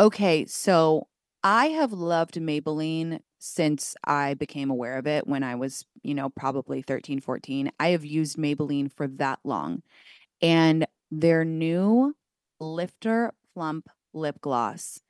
Okay, so I have loved Maybelline since I became aware of it when I was, you know, probably 13, 14. I have used Maybelline for that long. And their new Lifter Plump lip gloss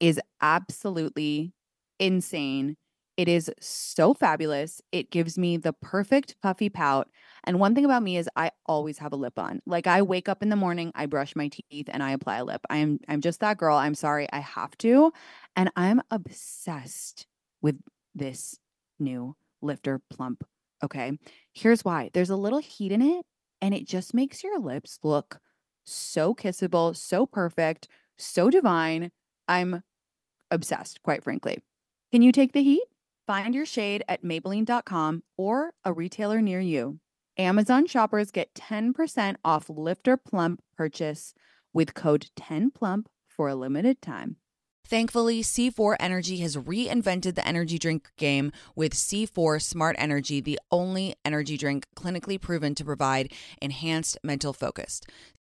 is absolutely insane. It is so fabulous. It gives me the perfect puffy pout. And one thing about me is I always have a lip on. Like I wake up in the morning, I brush my teeth and I apply a lip. I'm I'm just that girl. I'm sorry, I have to. And I'm obsessed with this new lifter plump. Okay. Here's why. There's a little heat in it and it just makes your lips look so kissable, so perfect, so divine. I'm obsessed, quite frankly. Can you take the heat? Find your shade at Maybelline.com or a retailer near you. Amazon shoppers get 10% off Lifter Plump purchase with code 10PLUMP for a limited time. Thankfully, C4 Energy has reinvented the energy drink game with C4 Smart Energy, the only energy drink clinically proven to provide enhanced mental focus.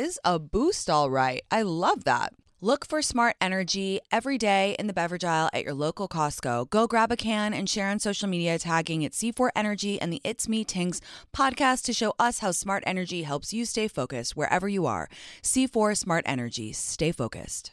is a boost, all right. I love that. Look for smart energy every day in the beverage aisle at your local Costco. Go grab a can and share on social media tagging it C4 Energy and the It's Me Tinx podcast to show us how smart energy helps you stay focused wherever you are. C4 Smart Energy. Stay focused.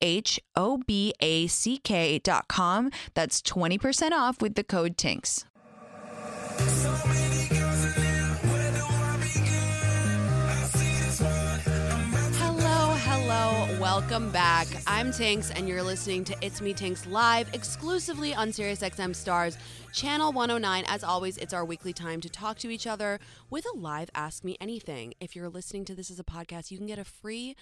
H O B A C K dot com. That's 20% off with the code TINX. Hello, hello, welcome back. I'm Tinx, and you're listening to It's Me Tinx live exclusively on SiriusXM Stars, Channel 109. As always, it's our weekly time to talk to each other with a live Ask Me Anything. If you're listening to this as a podcast, you can get a free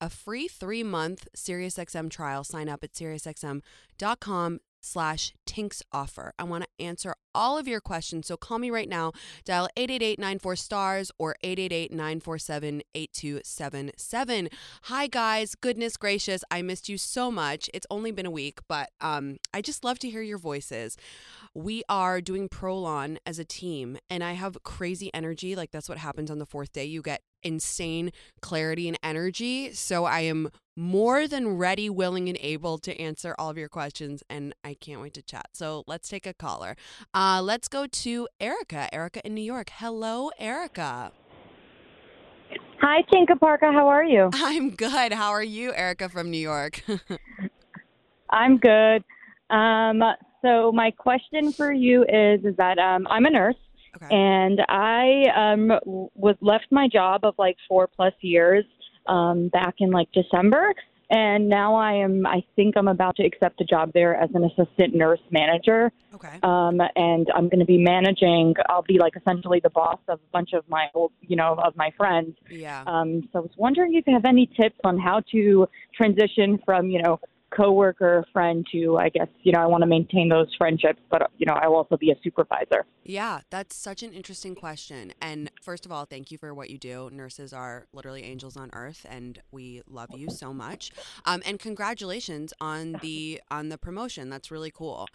a free three month SiriusXM trial. Sign up at SiriusXM.com slash tinx offer. I want to answer all of your questions. So call me right now. Dial 888-94 stars or 888-947-8277. Hi guys. Goodness gracious. I missed you so much. It's only been a week, but um, I just love to hear your voices. We are doing Prolon as a team and I have crazy energy. Like that's what happens on the fourth day. You get insane clarity and energy. So I am more than ready, willing, and able to answer all of your questions. And I can't wait to chat. So let's take a caller. Uh, let's go to Erica. Erica in New York. Hello, Erica. Hi, Tinka Parka. How are you? I'm good. How are you, Erica from New York? I'm good. Um, so my question for you is is that um, I'm a nurse Okay. and I um, was left my job of like four plus years um, back in like December, and now I am. I think I'm about to accept a job there as an assistant nurse manager. Okay. Um, and I'm going to be managing. I'll be like essentially the boss of a bunch of my old, you know, of my friends. Yeah. Um, so I was wondering if you have any tips on how to transition from, you know, coworker friend to I guess you know I want to maintain those friendships, but you know I will also be a supervisor. Yeah, that's such an interesting question. And first of all, thank you for what you do. Nurses are literally angels on earth, and we love you so much. Um, and congratulations on the on the promotion. That's really cool.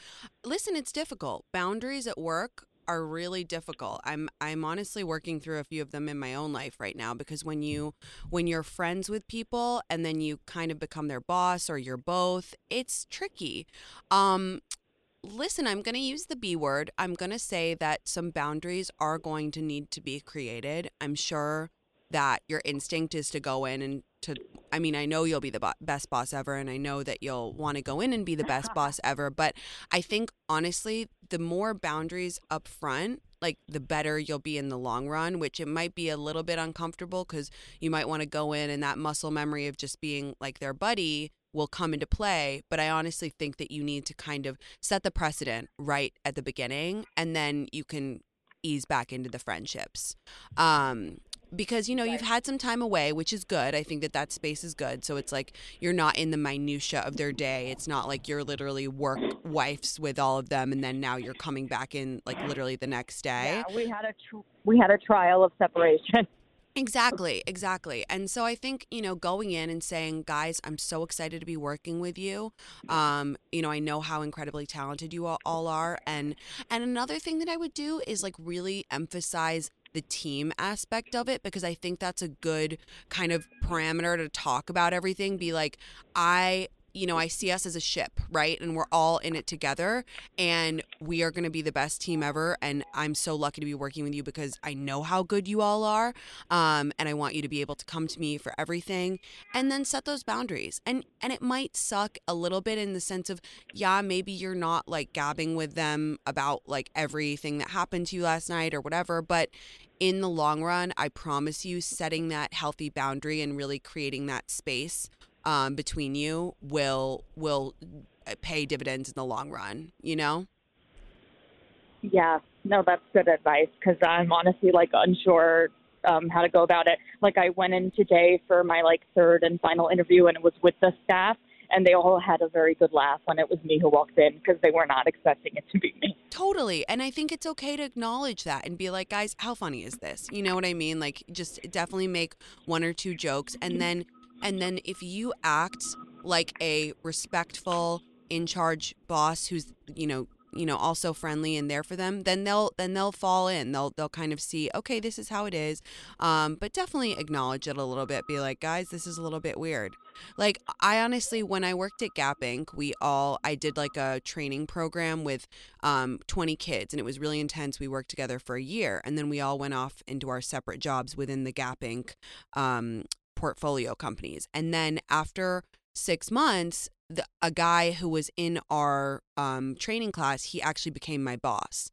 Listen, it's difficult. Boundaries at work are really difficult. I'm I'm honestly working through a few of them in my own life right now because when you when you're friends with people and then you kind of become their boss or you're both, it's tricky. Um listen, I'm going to use the B word. I'm going to say that some boundaries are going to need to be created. I'm sure that your instinct is to go in and to I mean, I know you'll be the bo- best boss ever and I know that you'll want to go in and be the best boss ever, but I think honestly, the more boundaries up front, like the better you'll be in the long run, which it might be a little bit uncomfortable cuz you might want to go in and that muscle memory of just being like their buddy will come into play, but I honestly think that you need to kind of set the precedent right at the beginning and then you can ease back into the friendships. Um, because you know right. you've had some time away which is good i think that that space is good so it's like you're not in the minutia of their day it's not like you're literally work wives with all of them and then now you're coming back in like literally the next day yeah we had a tr- we had a trial of separation Exactly, exactly. And so I think, you know, going in and saying, guys, I'm so excited to be working with you. Um, you know, I know how incredibly talented you all are. And and another thing that I would do is like really emphasize the team aspect of it because I think that's a good kind of parameter to talk about everything. Be like, I you know, I see us as a ship, right? And we're all in it together and we are going to be the best team ever. And I'm so lucky to be working with you because I know how good you all are. Um, and I want you to be able to come to me for everything and then set those boundaries. And, and it might suck a little bit in the sense of, yeah, maybe you're not like gabbing with them about like everything that happened to you last night or whatever, but in the long run, I promise you, setting that healthy boundary and really creating that space um, between you will will uh, pay dividends in the long run. You know. Yeah, no, that's good advice because I'm honestly like unsure um, how to go about it. Like I went in today for my like third and final interview, and it was with the staff, and they all had a very good laugh when it was me who walked in because they were not expecting it to be me. Totally. And I think it's okay to acknowledge that and be like, guys, how funny is this? You know what I mean? Like, just definitely make one or two jokes and then and then if you act like a respectful, in charge boss who's, you know, you know also friendly and there for them then they'll then they'll fall in. They'll they'll kind of see okay this is how it is. Um but definitely acknowledge it a little bit. Be like guys this is a little bit weird. Like i honestly when i worked at gap inc we all i did like a training program with um 20 kids and it was really intense. We worked together for a year and then we all went off into our separate jobs within the gap inc um portfolio companies. And then after six months, the, a guy who was in our um, training class, he actually became my boss.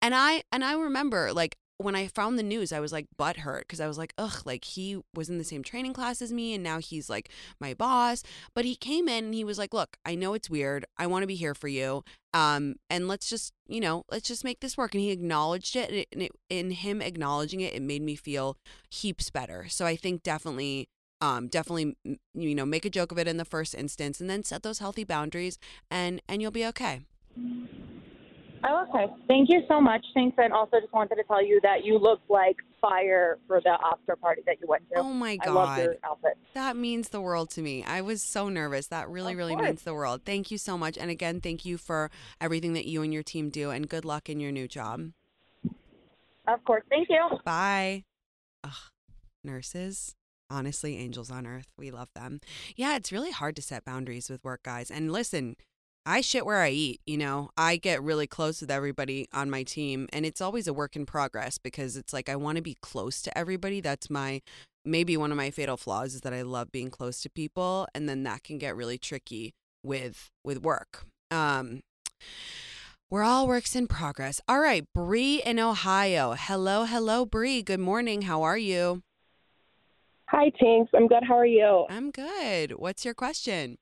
And I and I remember like when I found the news, I was like butthurt because I was like, ugh, like he was in the same training class as me and now he's like my boss. But he came in and he was like, look, I know it's weird. I want to be here for you. Um, and let's just, you know, let's just make this work. And he acknowledged it. And, it, it, in him acknowledging it, it made me feel heaps better. So I think definitely um, definitely you know make a joke of it in the first instance and then set those healthy boundaries and and you'll be okay Oh, okay. Thank you so much. Thanks. And also just wanted to tell you that you look like fire for the Oscar party that you went to. Oh my God. I love your outfit. That means the world to me. I was so nervous. That really, of really course. means the world. Thank you so much. And again, thank you for everything that you and your team do and good luck in your new job. Of course. Thank you. Bye. Ugh, nurses honestly angels on earth. We love them. Yeah, it's really hard to set boundaries with work, guys. And listen, I shit where I eat, you know. I get really close with everybody on my team and it's always a work in progress because it's like I want to be close to everybody. That's my maybe one of my fatal flaws is that I love being close to people and then that can get really tricky with with work. Um we're all works in progress. All right, Bree in Ohio. Hello, hello, Bree. Good morning. How are you? Hi, Tinx. I'm good. How are you? I'm good. What's your question?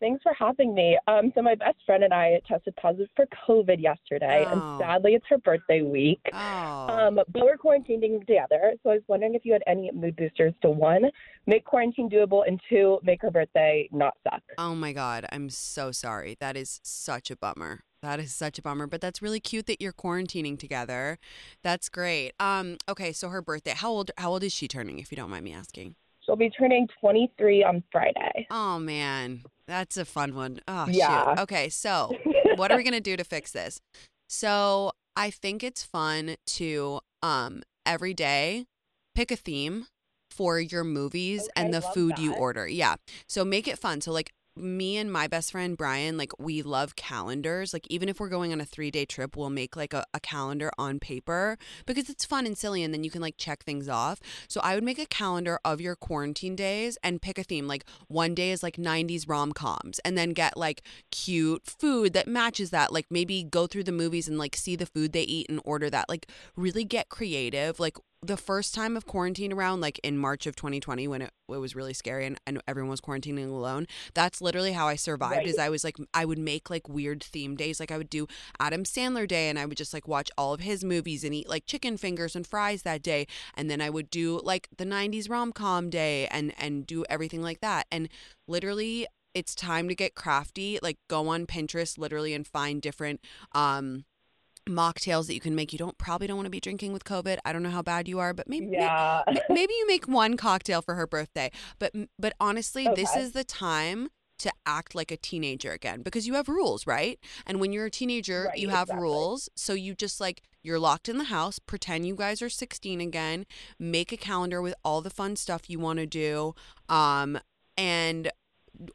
Thanks for having me. Um, so my best friend and I tested positive for COVID yesterday, Oh. and sadly, it's her birthday week. Oh, Um, but we're quarantining together, so I was wondering if you had any mood boosters to one, make quarantine doable, and two, make her birthday not suck. oh my God. I'm so sorry. That is such a bummer. That is such a bummer, but that's really cute that you're quarantining together. That's great. Um, okay, so her birthday. How old how old is she turning, if you don't mind me asking? She'll be turning 23 on Friday. Oh man, that's a fun one. Oh Yeah. shoot. Okay, so what are we gonna do to fix this? So I think it's fun to um every day pick a theme for your movies Okay, and the food you order. Yeah. So make it fun. So like me and my best friend Brian, like we love calendars. Like even if we're going on a three day trip, we'll make like a, a calendar on paper because it's fun and silly and then you can like check things off. So I would make a calendar of your quarantine days and pick a theme. Like one day is like 90s rom coms and then get like cute food that matches that. Like maybe go through the movies and like see the food they eat and order that. Like really get creative. Like the first time of quarantine around, like in March of 2020 when it, it was really scary and, and everyone was quarantining alone, that's literally how I survived. Right. Is I was like, I would make like weird theme days. Like I would do Adam Sandler day and I would just like watch all of his movies and eat like chicken fingers and fries that day. And then I would do like the 90s rom com day and, and do everything like that. And literally, it's time to get crafty. Like go on Pinterest literally and find different, um, mocktails that you can make. You don't probably don't want to be drinking with covid. I don't know how bad you are but maybe Yeah. M- maybe you make one cocktail for her birthday but but honestly this is the time to act like a teenager again because you have rules right? And when you're a teenager Right, you have exactly. rules. So you just like you're locked in the house pretend you guys are 16 again make a calendar with all the fun stuff you want to do um and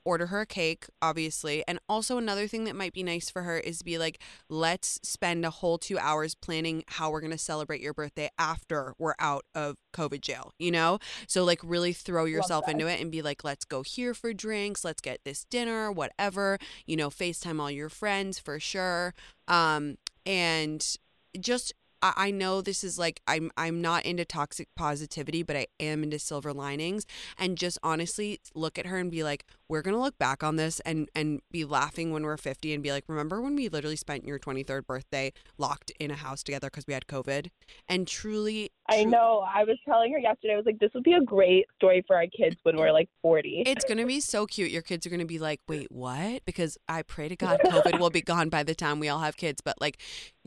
order her a cake obviously. And also another thing that might be nice for her is be like let's spend a whole two hours planning how we're going to celebrate your birthday after we're out of covid jail you know? So like really throw yourself into it and be like let's go here for drinks let's get this dinner whatever you know facetime all your friends for sure. Um and just I I know this is like I'm I'm not into toxic positivity, but I am into silver linings. And just honestly look at her and be like, we're gonna look back on this and and be laughing when we're 50 and be like, remember when we literally spent your 23rd birthday locked in a house together because we had COVID? And truly, I know. I was telling her yesterday, I was like, this would be a great story for our kids when we're like 40. It's gonna be so cute. Your kids are gonna be like, "Wait, what?" Because I pray to God, COVID will be gone by the time we all have kids. But like,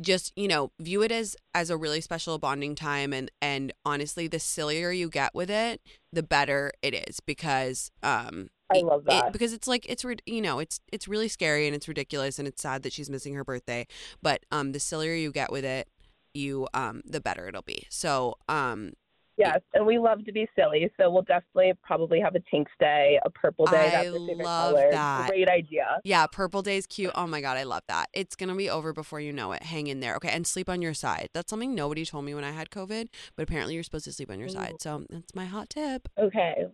just you know, view it as as a really special bonding time. And and honestly, the sillier you get with it, the better it is because um. I it- love it- that. because it's like it's you know it's it's really scary and it's ridiculous and it's sad that she's missing her birthday but um the sillier you get with it you um the better it'll be so um Yes, and we love to be silly, so we'll definitely probably have a Tinx Day, a Purple Day. I That's our favorite love color. that. Great idea. Yeah, purple Day is cute. Oh my god, I love that. It's gonna be over before you know it. Hang in there, okay? And sleep on your side. That's something nobody told me when I had COVID, but apparently you're supposed to sleep on your side. So that's my hot tip. Okay.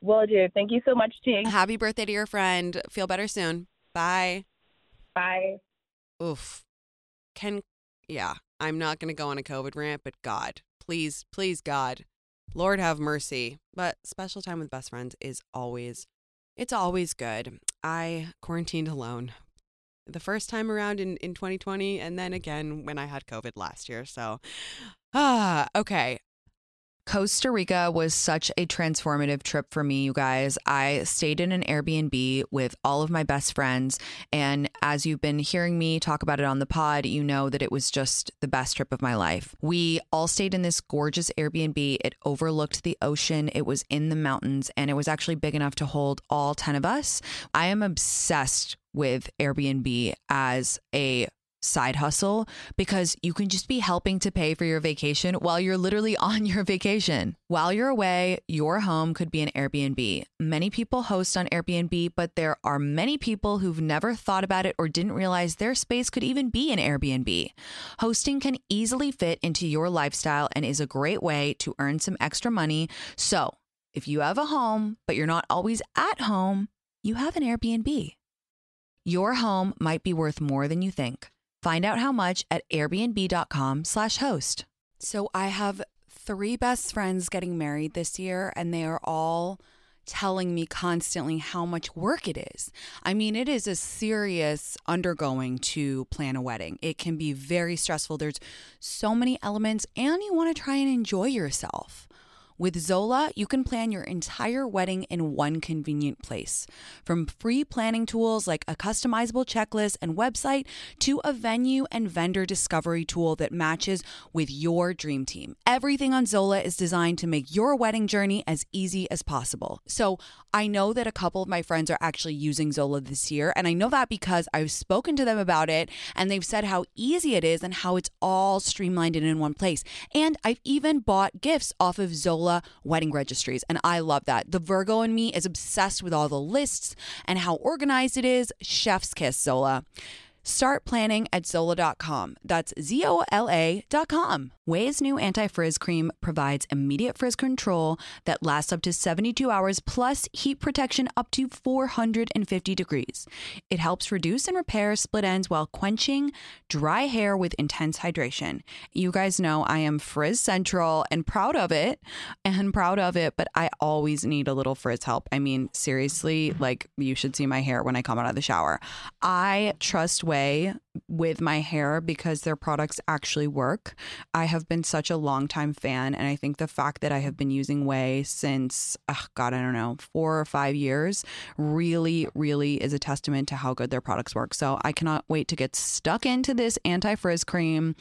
Will do. Thank you so much, T. Happy birthday to your friend. Feel better soon. Bye. Bye. Oof. Can yeah. I'm not gonna go on a COVID rant, but God, please, please, God, Lord have mercy. But special time with best friends is always, it's always good. I quarantined alone the first time around in, in 2020 and then again when I had COVID last year. So, ah, okay. Costa Rica was such a transformative trip for me, you guys. I stayed in an Airbnb with all of my best friends. And as you've been hearing me talk about it on the pod, you know that it was just the best trip of my life. We all stayed in this gorgeous Airbnb. It overlooked the ocean, it was in the mountains, and it was actually big enough to hold all 10 of us. I am obsessed with Airbnb as a side hustle because you can just be helping to pay for your vacation while you're literally on your vacation. While you're away, your home could be an Airbnb. Many people host on Airbnb, but there are many people who've never thought about it or didn't realize their space could even be an Airbnb. Hosting can easily fit into your lifestyle and is a great way to earn some extra money. So, if you have a home, but you're not always at home, you have an Airbnb. Your home might be worth more than you think. Find out how much at airbnb.com/slash host. So I have three best friends getting married this year, and they are all telling me constantly how much work it is. I mean, it is a serious undergoing to plan a wedding. It can be very stressful. There's so many elements, and you want to try and enjoy yourself. With Zola, you can plan your entire wedding in one convenient place. From free planning tools like a customizable checklist and website to a venue and vendor discovery tool that matches with your dream team. Everything on Zola is designed to make your wedding journey as easy as possible. So, I know that a couple of my friends are actually using Zola this year, and I know that because I've spoken to them about it and they've said how easy it is and how it's all streamlined and in one place. And I've even bought gifts off of Zola wedding registries, and I love that. The Virgo in me is obsessed with all the lists and how organized it is. Chef's kiss, Zola. Start planning at Zola.com. That's Z O L A.com. Ouai's new anti frizz cream provides immediate frizz control that lasts up to 72 hours plus heat protection up to 450 degrees. It helps reduce and repair split ends while quenching dry hair with intense hydration. You guys know I am frizz central and proud of it and proud of it, but I always need a little frizz help. I mean, seriously, like you should see my hair when I come out of the shower. I trust With my hair because their products actually work. I have been such a long time fan, and I think the fact that I have been using Ouai since, oh God, I don't know, four or five years really, really is a testament to how good their products work. So I cannot wait to get stuck into this anti frizz cream.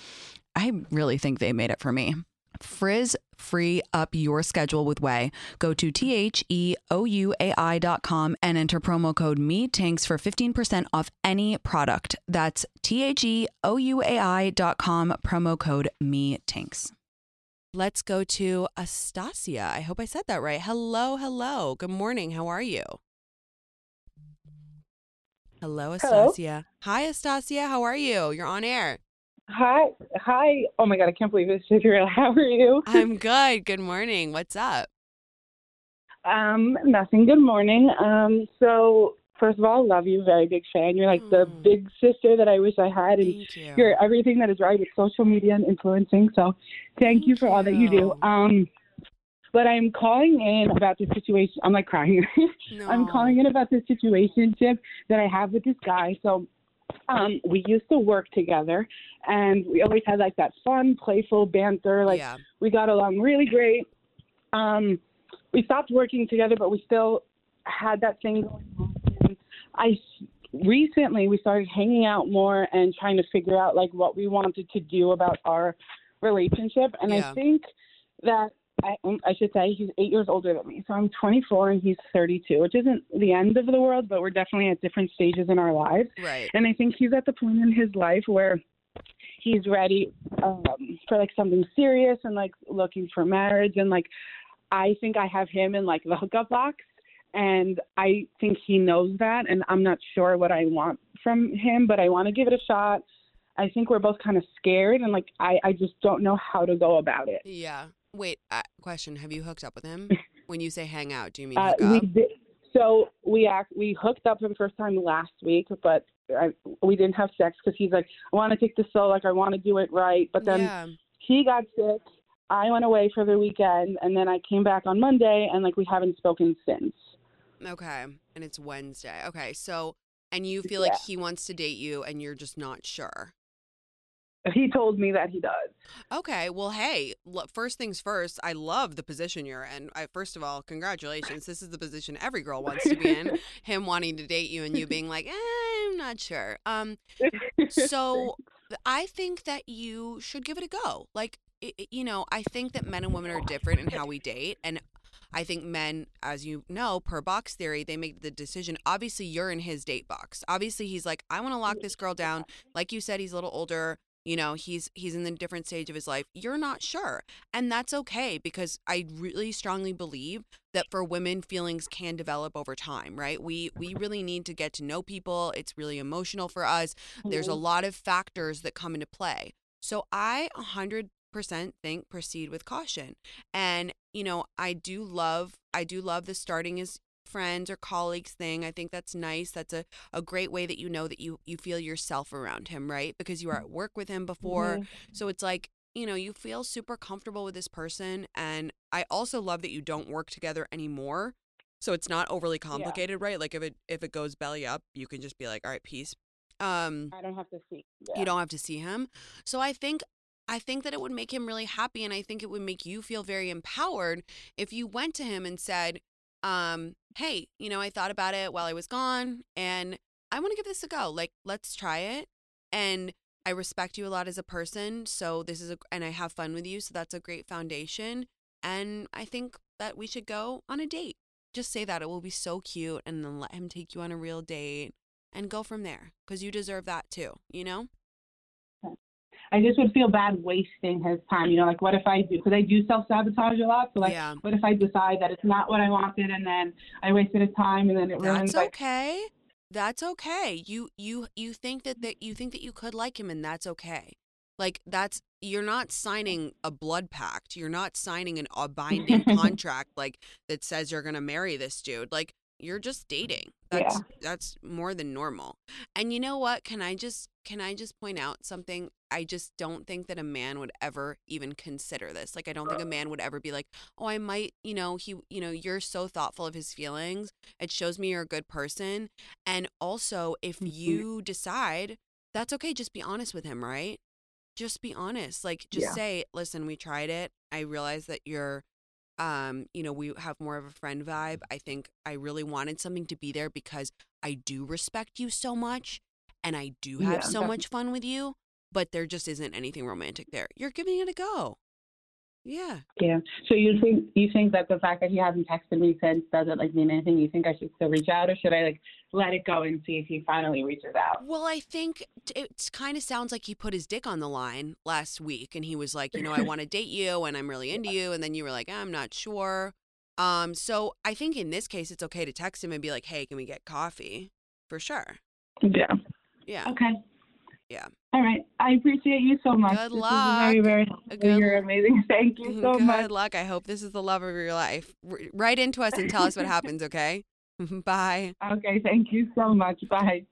I really think they made it for me. Frizz free up your schedule with Ouai. Go to T H E O U A I dot com and enter promo code Me Tinx for 15% off any product. That's T H E O U A I dot com, promo code Me Tinx. Let's go to Astasia. I hope I said that right. Hello, hello. Good morning. How are you? Hello, Hello. Astasia. Hi, Astasia. How are you? You're on air. Hi, hi. Oh my god, I can't believe it's Shakira. How are you? I'm good. Good morning. What's up? Um, nothing. Good morning. Um, so first of all, love you. Very big fan. You're like the Mm. big sister that I wish I had, and you. you're everything that is right with social media and influencing. So thank, you Thank for all that you do. Um, but I'm calling in about the situation. I'm like crying. no. I'm calling in about the situationship that I have with this guy. So um, we used to work together, and we always had like that fun, playful banter. Like yeah. we got along really great. Um, we stopped working together, but we still had that thing going on. And I recently we started hanging out more and trying to figure out like what we wanted to do about our relationship. And Yeah. I think that I, I should say he's eight years older than me, so I'm 24 and he's 32, which isn't the end of the world, but we're definitely at different stages in our lives. Right. And I think he's at the point in his life where he's ready um, for like something serious and like looking for marriage. And like, I think I have him in like the hookup box. And I think he knows that. And I'm not sure what I want from him, but I want to give it a shot. I think we're both kind of scared and like, I, I just don't know how to go about it. Yeah. Wait, uh, question. Have you hooked up with him? when you say hang out, do you mean Uh, hook we up? did, so we act we hooked up for the first time last week, but I, we didn't have sex because he's like, I want to take this slow, like I want to do it right. But then yeah. he got sick. I went away for the weekend, and then I came back on Monday, and like we haven't spoken since. Okay. And it's Wednesday. Okay. So, and you feel like he wants to date you and you're just not sure. He told me that he does. Okay. Well, hey, first things first, I love the position you're in. I, first of all, congratulations. This is the position every girl wants to be in. Him wanting to date you and you being like, eh, I'm not sure. Um, so I think that you should give it a go. Like, i i- you know, I think that men and women are different in how we date. And I think men, as you know, per box theory, they make the decision. Obviously, you're in his date box. Obviously, he's like, I want to lock this girl down. Like you said, he's a little older. You know, he's he's in a different stage of his life. You're not sure. And that's okay because I really strongly believe that for women feelings can develop over time, right? We we really need to get to know people. It's really emotional for us. There's a mm-hmm. lot of factors that come into play. So I 100% think proceed with caution. And you know, I do love I do love the starting as friends or colleagues thing. I think that's nice. That's a, a great way that you know that you you feel yourself around him, right? Because you were at work with him before. Mhm. So it's like, you know, you feel super comfortable with this person and I also love that you don't work together anymore. So it's not overly complicated, right? Like if it if it goes belly up, you can just be like, "All right, peace." Um I don't have to see. Yeah. you don't have to see him. So I think I think that it would make him really happy and I think it would make you feel very empowered if you went to him and said, um, hey, you know, I thought about it while I was gone and I want to give this a go. Like, let's try it. And I respect you a lot as a person. So this is a, and I have fun with you. So that's a great foundation. And I think that we should go on a date. Just say that. It will be so cute. And then let him take you on a real date and go from there because you deserve that too, you know? I just would feel bad wasting his time. You know, like what if I do? Because I do self sabotage a lot. So like, Yeah. what if I decide that it's not what I wanted, and then I wasted his time, and then it ruins That's like okay. That's okay. You you you think that that you think that you could like him and that's okay. Like that's you're not signing a blood pact. You're not signing an a binding contract like that says you're going to marry this dude. Like you're just dating. That's Yeah. that's more than normal. And you know what? Can I just can I just point out something? I just don't think that a man would ever even consider this. Like I don't think a man would ever be like, "Oh, I might, you know, he, you know, you're so thoughtful of his feelings. It shows me you're a good person." And also, if Mhm. you decide, that's okay, just be honest with him, right? Just be honest. Like just Yeah. say, "Listen, we tried it. I realize that you're um, you know, we have more of a friend vibe. I think I really wanted something to be there because I do respect you so much and I do have Yeah, so definitely. much fun with you, but there just isn't anything romantic there. You're giving it a go. Yeah. Yeah. So you think you think that the fact that he hasn't texted me since doesn't like mean anything? You think I should still reach out, or should I like let it go and see if he finally reaches out? Well, I think it kind of sounds like he put his dick on the line last week and he was like, you know, I want to date you and I'm really into you. And then you were like, I'm not sure. Um, so I think in this case, it's okay to text him and be like, hey, can we get coffee? For sure. Yeah. Yeah. Okay. Yeah. All right. I appreciate you so much. Good this is very, luck. very Good You're amazing. Thank you so Good much. Good luck. I hope this is the love of your life. R- write into us and tell us what happens, okay? Bye. Okay. Thank you so much. Bye.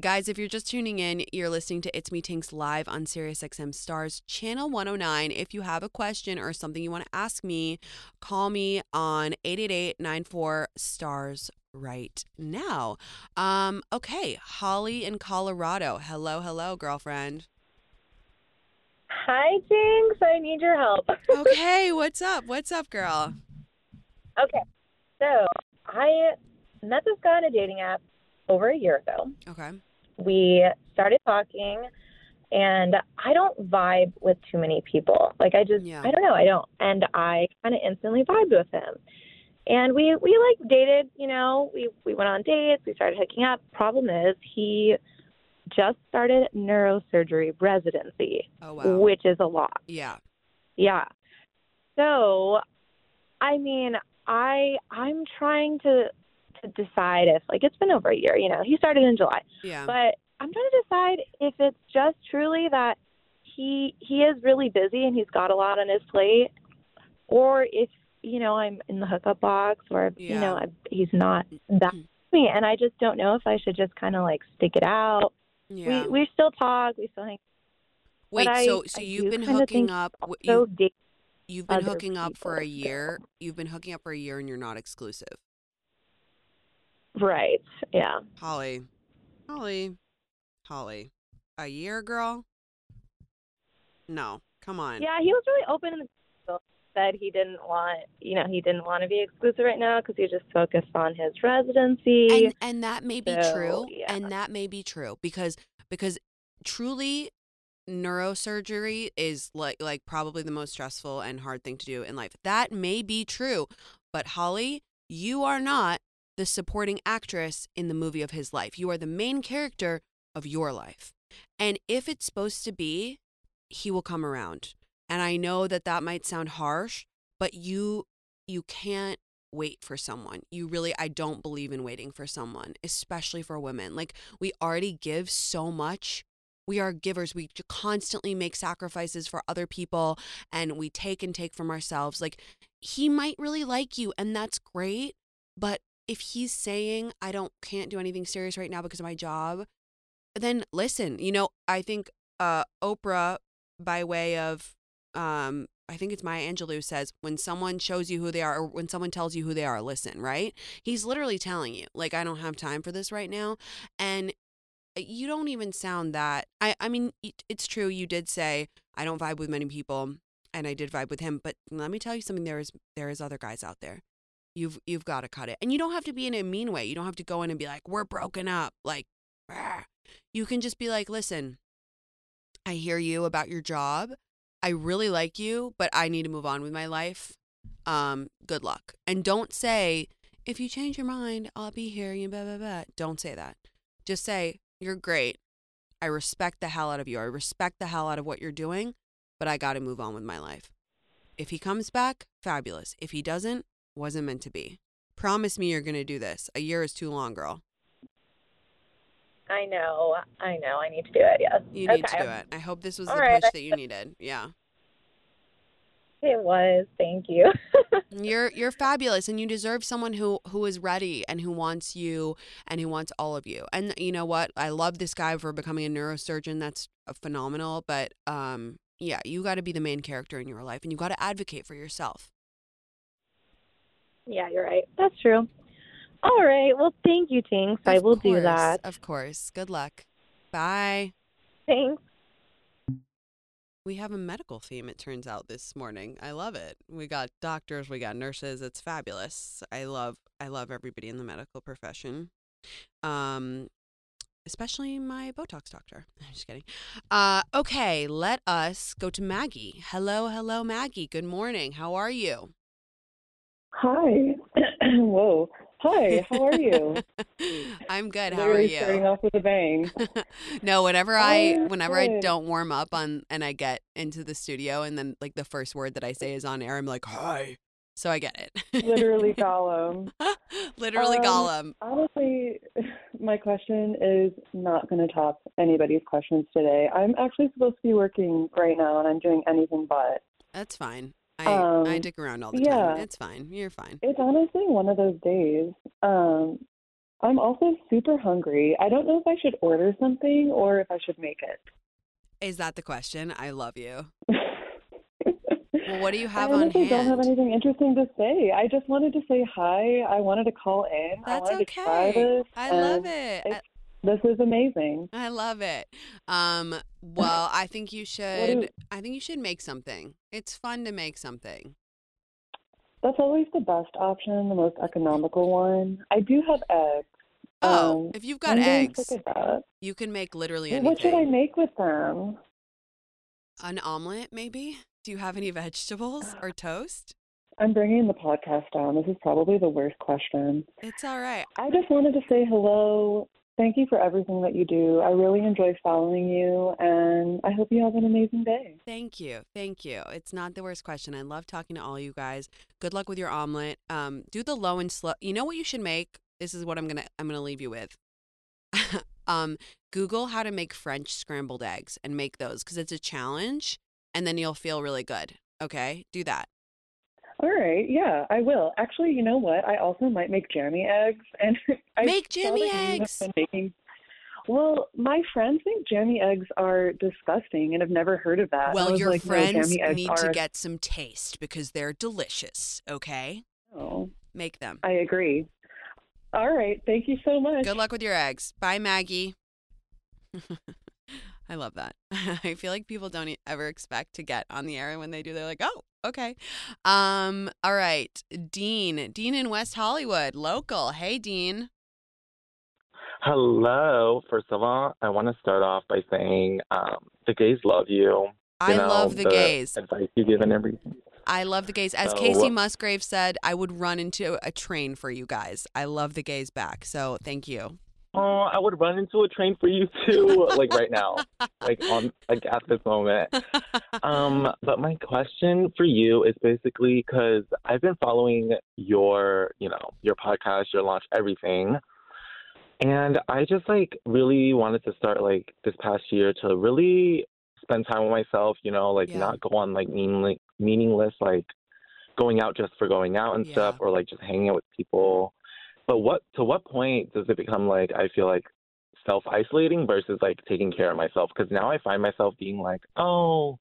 Guys, if you're just tuning in, you're listening to It's Me Tinx live on SiriusXM Stars Channel 109. If you have a question or something you want to ask me, call me on 888-94-STARS right now. Um, okay, Holly in Colorado. Hello, hello, girlfriend. Hi, Jinx. I need your help. Okay, what's up? What's up, girl? okay, so I met this guy on a dating app over a year ago. Okay. We started talking, and I don't vibe with too many people. Like I just, Yeah. I don't know, I don't, and I kind of instantly vibed with him. And we we like dated, you know. We we went on dates. We started hooking up. Problem is, he just started neurosurgery residency, Oh wow. which is a lot. Yeah. Yeah. So, I mean, I I'm trying to to decide if like it's been over a year, you know. He started in July. Yeah. But I'm trying to decide if it's just truly that he he is really busy and he's got a lot on his plate or if you know I'm in the hookup box or if, you know Yeah. I, he's not that mm-hmm. me and I just don't know if I should just kind of like stick it out. yeah. We we still talk, we still hang Wait, but I- so so you've been hooking up so You, you've been hooking up for a so- year. You've been hooking up for a year and you're not exclusive. Right. Yeah. Holly. Holly. Holly. A year, girl? No. Come on. Yeah, he was really open and said he didn't want, you know, he didn't want to be exclusive right now because he just focused on his residency. And and that may be So, true. yeah. And that may be true because because truly neurosurgery is like like probably the most stressful and hard thing to do in life. That may be true. But Holly, you are not the supporting actress in the movie of his life. You are the main character of your life. And if it's supposed to be, he will come around. And I know that that might sound harsh, but you you can't wait for someone. You really I don't believe in waiting for someone, especially for women. Like we already give so much. We are givers. We constantly make sacrifices for other people and we take and take from ourselves. Like he might really like you and that's great, but if he's saying I don't can't do anything serious right now because of my job, then listen, you know, I think uh Oprah by way of um I think it's Maya Angelou says when someone shows you who they are or when someone tells you who they are, listen, right? He's literally telling you, like, I don't have time for this right now. And you don't even sound that. I I mean, it's true. You did say I don't vibe with many people, and I did vibe with him. But let me tell you something. There is there is other guys out there. You've you've got to cut it, and you don't have to be in a mean way. You don't have to go in and be like, "We're broken up." Like, you can just be like, "Listen, I hear you about your job. I really like you, but I need to move on with my life. Um, good luck. And don't say, if you change your mind, I'll be here. You blah blah blah. Don't say that. Just say, you're great. I respect the hell out of you. I respect the hell out of what you're doing, but I got to move on with my life. If he comes back, fabulous. If he doesn't, wasn't meant to be. Promise me you're going to do this. A year is too long, girl. I know. I know. I need to do it. Yes. You need okay. to do it. I hope this was All the right. push that you needed. Yeah. It was. Thank you. You're you're fabulous and you deserve someone who who is ready and who wants you and who wants all of you. And you know what? I love this guy for becoming a neurosurgeon. That's uh, phenomenal, but um yeah, you got to be the main character in your life and you got to advocate for yourself. Yeah, you're right. That's true. All right. Well, thank you, Tinx. I will do that. Of course. Good luck. Bye. Thanks. We have a medical theme, it turns out, this morning. I love it. We got doctors, we got nurses. It's fabulous. I love I love everybody in the medical profession. Um especially my Botox doctor. I'm just kidding. Uh okay, let us go to Maggie. Hello, hello, Maggie. Good morning. How are you? Hi. Whoa. Hi, how are you? I'm good. How are Literally starting you? off with a bang. no, whenever I Oh, whenever I don't warm up on and I get into the studio and then like the first word that I say is on air, I'm like, "Hi." So I get it. Literally Gollum. Literally Um, Gollum. Honestly, my question is not going to top anybody's questions today. I'm actually supposed to be working right now and I'm doing anything but. That's fine. I I um, dick around all the yeah. time. It's fine. You're fine. It's honestly one of those days. Um, I'm also super hungry. I don't know if I should order something or if I should make it. Is that the question? I love you. Well, what do you have I on honestly don't have anything interesting to say. I just wanted to say hi. I wanted to call in. I That's wanted to try okay. this. I love it. I, This is amazing. I love it. Um, well, I think you should. I think you should make something. It's fun to make something. That's always the best option, the most economical one. I do have eggs. Oh, Um, if you've got eggs, sick of that. you can make literally anything. What should I make with them? An omelet, maybe? Do you have any vegetables or toast? I'm bringing the podcast down. This is probably the worst question. It's all right. I just wanted to say hello. Thank you for everything that you do. I really enjoy following you, and I hope you have an amazing day. Thank you. Thank you. It's not the worst question. I love talking to all you guys. Good luck with your omelet. Um, do the low and slow. You know what you should make? This is what I'm gonna I'm gonna leave you with. um, Google how to make French scrambled eggs and make those because it's a challenge, and then you'll feel really good. Okay, do that. All right, yeah, I will. Actually, you know what? I also might make jammy eggs, and I Make jammy eggs. making. Well, my friends think jammy eggs are disgusting and have never heard of that. Well, your like, friends eggs need are... to get some taste because they're delicious. Okay, Oh, make them. I agree. All right, thank you so much. Good luck with your eggs. Bye, Maggie. I love that. I feel like people don't ever expect to get on the air and when they do. They're like, "Oh, okay." Um, all right, Dean. Dean in West Hollywood, local. Hey, Dean. Hello. First of all, I want to start off by saying um, the gays love you. you I know, love the gays. Advice you give and everything. I love the gays. As So- Kacey Musgrave said, I would run into a train for you guys. I love the gays back. So thank you. Oh, I would run into a train for you too, like right now, like on like at this moment. Um, but my question for you is basically because I've been following your, you know, your podcast, your launch, everything, and I just like really wanted to start like this past year to really spend time with myself, you know, like Yeah. not go on like meaningless, meaningless like going out just for going out and Yeah. stuff, or like just hanging out with people. But what to what point does it become like I feel like self isolating versus like taking care of myself? Because now I find myself being like, oh,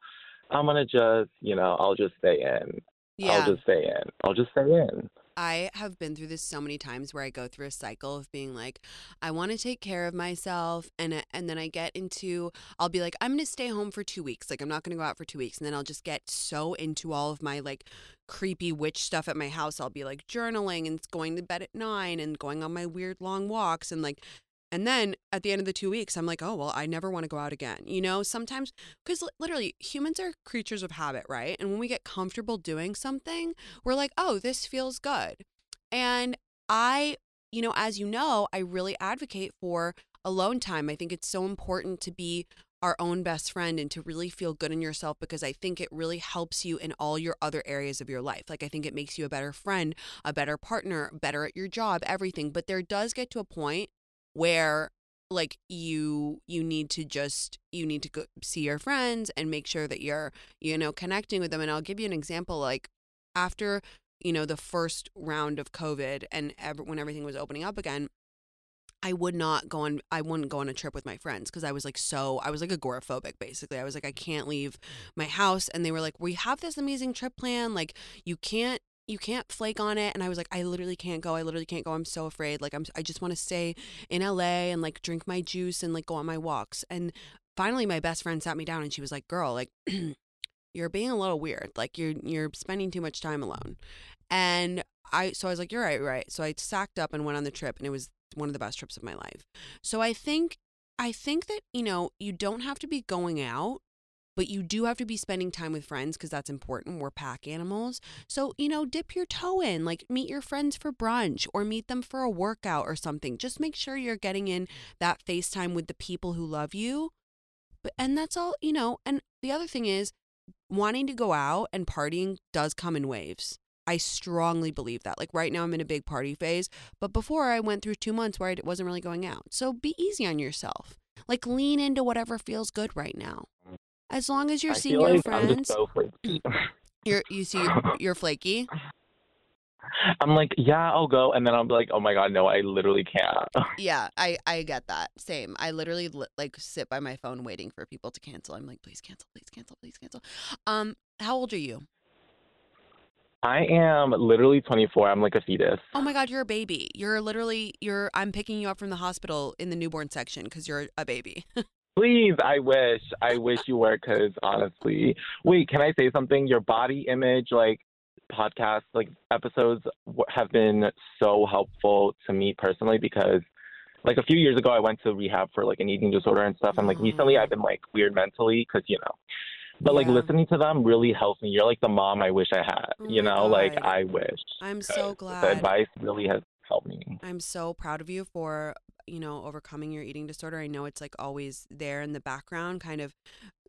I'm gonna just, you know, I'll just stay in. yeah. I'll just stay in. I'll just stay in. I have been through this so many times where I go through a cycle of being like, I want to take care of myself, and uh, and then I get into, I'll be like, I'm gonna stay home for two weeks, like I'm not gonna go out for two weeks, and then I'll just get so into all of my like creepy witch stuff at my house. I'll be like journaling and going to bed at nine and going on my weird long walks and like and then at the end of the two weeks, I'm like, oh, well, I never want to go out again. You know, sometimes, because literally humans are creatures of habit, right? And when we get comfortable doing something, we're like, oh, this feels good. And I, you know, as you know, I really advocate for alone time. I think it's so important to be our own best friend and to really feel good in yourself because I think it really helps you in all your other areas of your life. Like, I think it makes you a better friend, a better partner, better at your job, everything. But there does get to a point where like you you need to just you need to go see your friends and make sure that you're you know connecting with them and I'll give you an example like after you know the first round of covid and ever, when everything was opening up again I would not go on I wouldn't go on a trip with my friends because I was like so I was like agoraphobic basically. I was like I can't leave my house and they were like, "We have this amazing trip plan. Like you can't you can't flake on it and i was like i literally can't go i literally can't go i'm so afraid like i'm i just want to stay in la and like drink my juice and like go on my walks and finally my best friend sat me down and she was like girl like you're being a little weird like you're you're spending too much time alone and i so i was like you're right right so i sacked up and went on the trip and it was one of the best trips of my life. So i think i think that you know you don't have to be going out but you do have to be spending time with friends because that's important. We're pack animals. So, you know, dip your toe in, like meet your friends for brunch or meet them for a workout or something. Just make sure you're getting in that FaceTime with the people who love you. But and that's all, you know, and the other thing is wanting to go out and partying does come in waves. I strongly believe that. Like right now, I'm in a big party phase, but before I went through two months where I wasn't really going out. So be easy on yourself. Like lean into whatever feels good right now. As long as you're I seeing your like friends, so flaky. you're you see you're flaky. I'm like, yeah, I'll go, and then I'm like, oh my god, no, I literally can't. Yeah, I I get that. Same. I literally li- like sit by my phone waiting for people to cancel. I'm like, please cancel, please cancel, please cancel. Um, how old are you? I am literally 24. I'm like a fetus. Oh my god, you're a baby. You're literally you're. I'm picking you up from the hospital in the newborn section because you're a baby. Please, I wish, I wish you were, because honestly, wait, can I say something? Your body image, like podcast, like episodes, have been so helpful to me personally because, like a few years ago, I went to rehab for like an eating disorder and stuff, and like mm-hmm. recently, I've been like weird mentally because you know. But like listening to them really helps me. You're like the mom I wish I had. Oh you know, like I wish. I'm so 'cause The glad. advice really has helped me. I'm so proud of you for, you know, overcoming your eating disorder. I know it's like always there in the background, kind of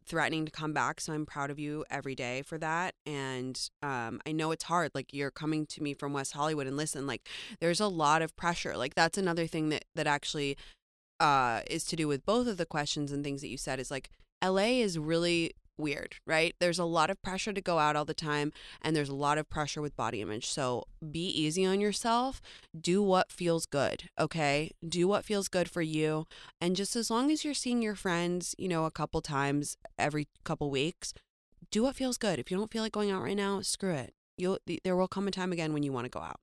threatening to come back. So I'm proud of you every day for that. And um, I know it's hard. Like you're coming to me from West Hollywood and listen, like there's a lot of pressure. Like that's another thing that, that actually uh, is to do with both of the questions and things that you said is like LA is really weird, right? There's a lot of pressure to go out all the time and there's a lot of pressure with body image. So be easy on yourself. Do what feels good, okay? Do what feels good for you. And just as long as you're seeing your friends, you know, a couple times every couple weeks, do what feels good. If you don't feel like going out right now, screw it. You'll there will come a time again when you want to go out.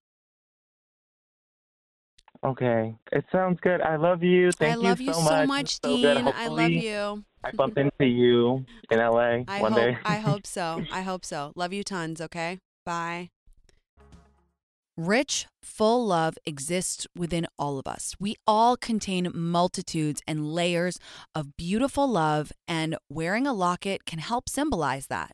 Okay, it sounds good. I love you. Thank I love you so so much, much, It's so. Dean. I love you. I bump into you in LA I one hope day. I hope so. I hope so. Love you tons, okay? Bye. Rich, full love exists within all of us. We all contain multitudes and layers of beautiful love, and wearing a locket can help symbolize that.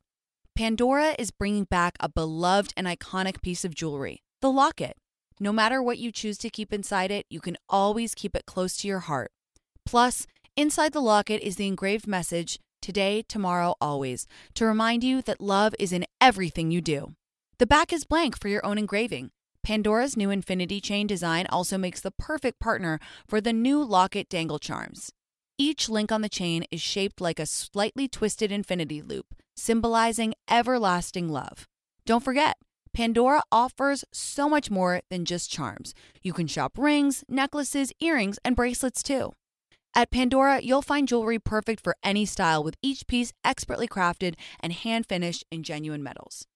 Pandora is bringing back a beloved and iconic piece of jewelry, the locket. No matter what you choose to keep inside it, you can always keep it close to your heart. Plus, inside the locket is the engraved message today, tomorrow, always to remind you that love is in everything you do. The back is blank for your own engraving. Pandora's new infinity chain design also makes the perfect partner for the new locket dangle charms. Each link on the chain is shaped like a slightly twisted infinity loop, symbolizing everlasting love. Don't forget, Pandora offers so much more than just charms. You can shop rings, necklaces, earrings, and bracelets too. At Pandora, you'll find jewelry perfect for any style with each piece expertly crafted and hand finished in genuine metals.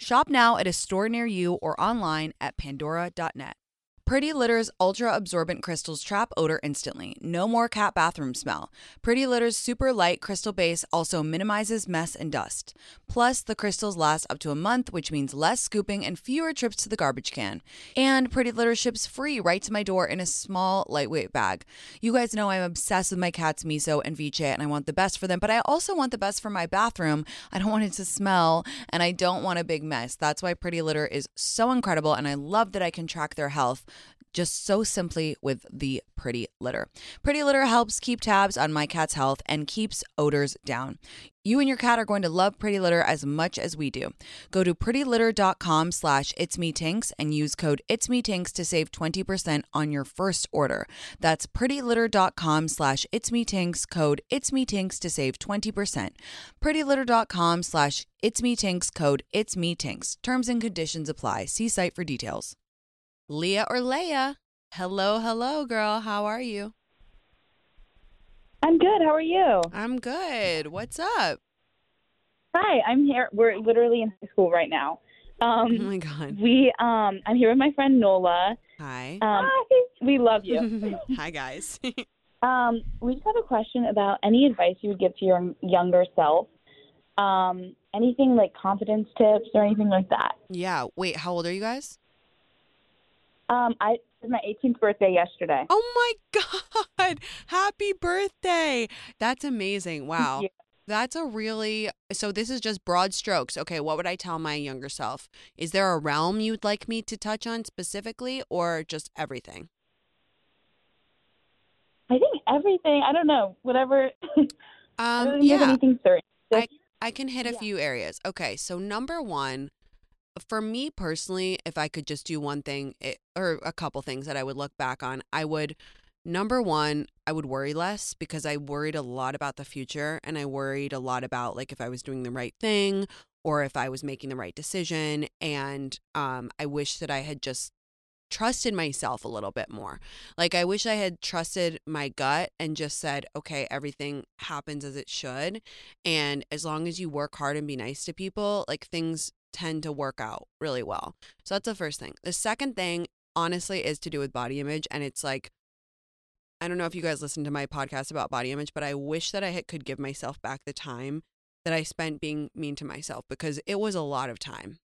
Shop now at a store near you or online at pandora.net. Pretty Litter's ultra absorbent crystals trap odor instantly. No more cat bathroom smell. Pretty Litter's super light crystal base also minimizes mess and dust. Plus, the crystals last up to a month, which means less scooping and fewer trips to the garbage can. And Pretty Litter ships free right to my door in a small, lightweight bag. You guys know I'm obsessed with my cats, Miso and Viche, and I want the best for them, but I also want the best for my bathroom. I don't want it to smell, and I don't want a big mess. That's why Pretty Litter is so incredible, and I love that I can track their health just so simply with the Pretty Litter. Pretty Litter helps keep tabs on my cat's health and keeps odors down. You and your cat are going to love Pretty Litter as much as we do. Go to prettylitter.com slash itsmetinx and use code itsmetinx to save 20% on your first order. That's prettylitter.com slash itsmetinx, code itsmetinx to save 20%. prettylitter.com slash itsmetinx, code itsmetinx. Terms and conditions apply. See site for details. Leah or Leia. Hello, hello, girl. How are you? I'm good. How are you? I'm good. What's up? Hi, I'm here. We're literally in high school right now. Um, oh my god. We um, I'm here with my friend Nola. Hi. Um, we love you. Hi guys. um, we just have a question about any advice you would give to your younger self. Um, anything like confidence tips or anything like that. yeah. Wait, how old are you guys? Um, I it was my 18th birthday yesterday. Oh my god. Happy birthday. That's amazing. Wow. That's a really so this is just broad strokes. Okay, what would I tell my younger self? Is there a realm you'd like me to touch on specifically or just everything? I think everything. I don't know. Whatever. I Um don't think yeah. anything certain. I I can hit a Yeah. few areas. Okay, so number one, for me personally, if I could just do one thing it, or a couple things that I would look back on, I would number one, I would worry less because I worried a lot about the future and I worried a lot about like if I was doing the right thing or if I was making the right decision. And um, I wish that I had just trusted myself a little bit more. Like I wish I had trusted my gut and just said, okay, everything happens as it should. And as long as you work hard and be nice to people, like things tend to work out really well. So that's the first thing. The second thing, honestly, is to do with body image. And it's like, I don't know if you guys listen to my podcast about body image, but I wish that I could give myself back the time that I spent being mean to myself because it was a lot of time.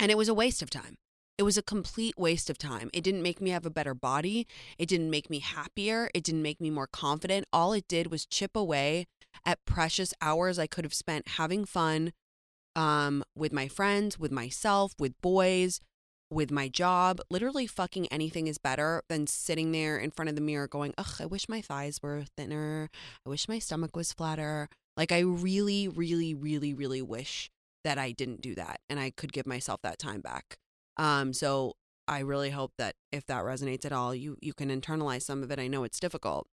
And it was a waste of time. It was a complete waste of time. It didn't make me have a better body. It didn't make me happier. It didn't make me more confident. All it did was chip away at precious hours I could have spent having fun um, with my friends, with myself, with boys, with my job. Literally, fucking anything is better than sitting there in front of the mirror going, ugh, I wish my thighs were thinner. I wish my stomach was flatter. Like, I really, really, really, really wish that I didn't do that and I could give myself that time back. Um, so I really hope that if that resonates at all, you you can internalize some of it. I know it's difficult.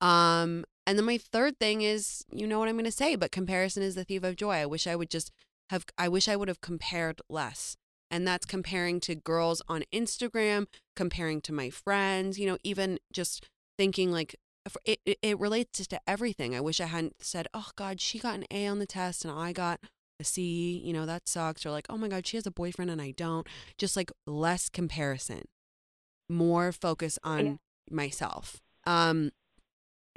Um, and then my third thing is, you know what I'm going to say, but comparison is the thief of joy. I wish I would just have, I wish I would have compared less. And that's comparing to girls on Instagram, comparing to my friends, you know, even just thinking like, it, it, it relates to everything. I wish I hadn't said, oh God, she got an A on the test and I got a C, you know, that sucks. Or like, oh my God, she has a boyfriend and I don't. Just like less comparison, more focus on myself. Um,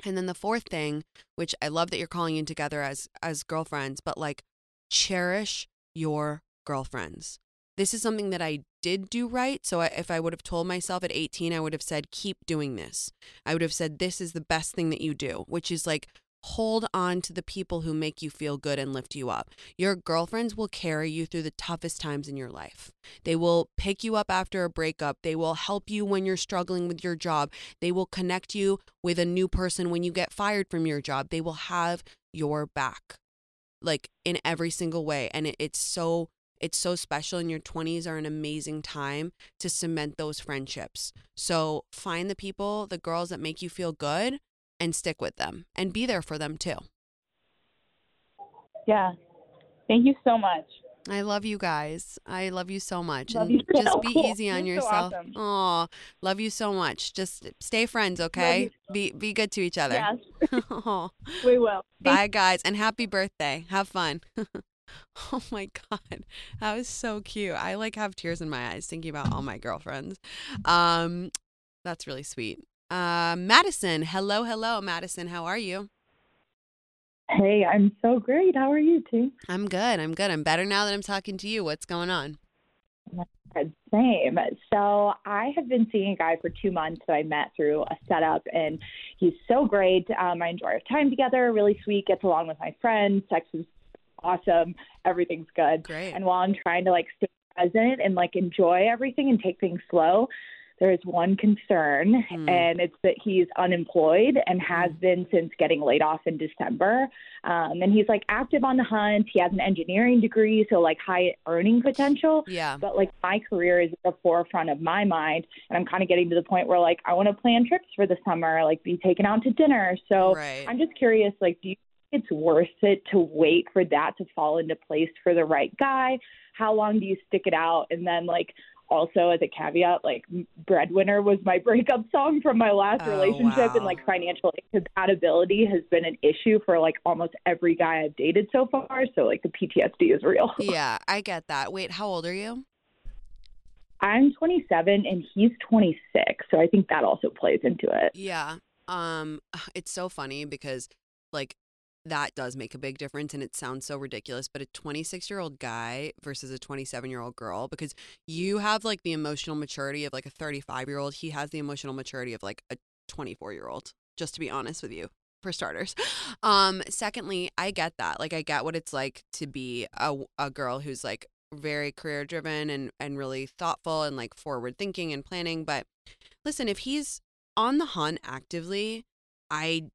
and then the fourth thing, which I love that you're calling in together as as girlfriends, but like cherish your girlfriends. This is something that I did do right. So I, if I would have told myself at 18, I would have said, keep doing this. I would have said, this is the best thing that you do, which is like hold on to the people who make you feel good and lift you up. Your girlfriends will carry you through the toughest times in your life. They will pick you up after a breakup. They will help you when you're struggling with your job. They will connect you with a new person when you get fired from your job. They will have your back like in every single way and it, it's so it's so special and your 20s are an amazing time to cement those friendships so find the people the girls that make you feel good and stick with them and be there for them too Yeah. Thank you so much. I love you guys i love you so much Love and just be easy on You're so yourself awesome. oh love you so much just stay friends okay be be good to each other Yes, we will. bye guys and happy birthday have fun Oh my god, that was so cute. I like have tears in my eyes thinking about all my girlfriends. Um, that's really sweet. Uh, Madison, hello, hello, Madison. How are you? Hey, I'm so great. How are you, too? I'm good. I'm good. I'm better now that I'm talking to you. What's going on? Same. So I have been seeing a guy for two months that I met through a setup, and he's so great. Um, I enjoy our time together. Really sweet. Gets along with my friends. Sex is awesome. Everything's good. Great. And while I'm trying to like stay present and like enjoy everything and take things slow, there is one concern, Mm. and it's that he's unemployed and has been since getting laid off in December. Um, and he's like active on the hunt. He has an engineering degree, so like high earning potential. Yeah. But like my career is at the forefront of my mind, and I'm kind of getting to the point where like I want to plan trips for the summer, like be taken out to dinner. So Right. I'm just curious, like, do you think it's worth it to wait for that to fall into place for the right guy? How long do you stick it out? And then like also as a caveat, like breadwinner was my breakup song from my last Oh, relationship, and like financial incompatibility has been an issue for like almost every guy I've dated so far. So like the PTSD is real. Yeah, I get that. Wait, how old are you? I'm 27 and he's 26, so I think that also plays into it. Yeah. Um it's so funny because like that does make a big difference and it sounds so ridiculous, but a 26-year-old guy versus a 27-year-old girl because you have like the emotional maturity of like a 35-year-old, he has the emotional maturity of like a 24-year-old, just to be honest with you. For starters. Um secondly, I get that. Like I get what it's like to be a a girl who's like very career driven and and really thoughtful and like forward thinking and planning, but listen, if he's on the hunt actively, I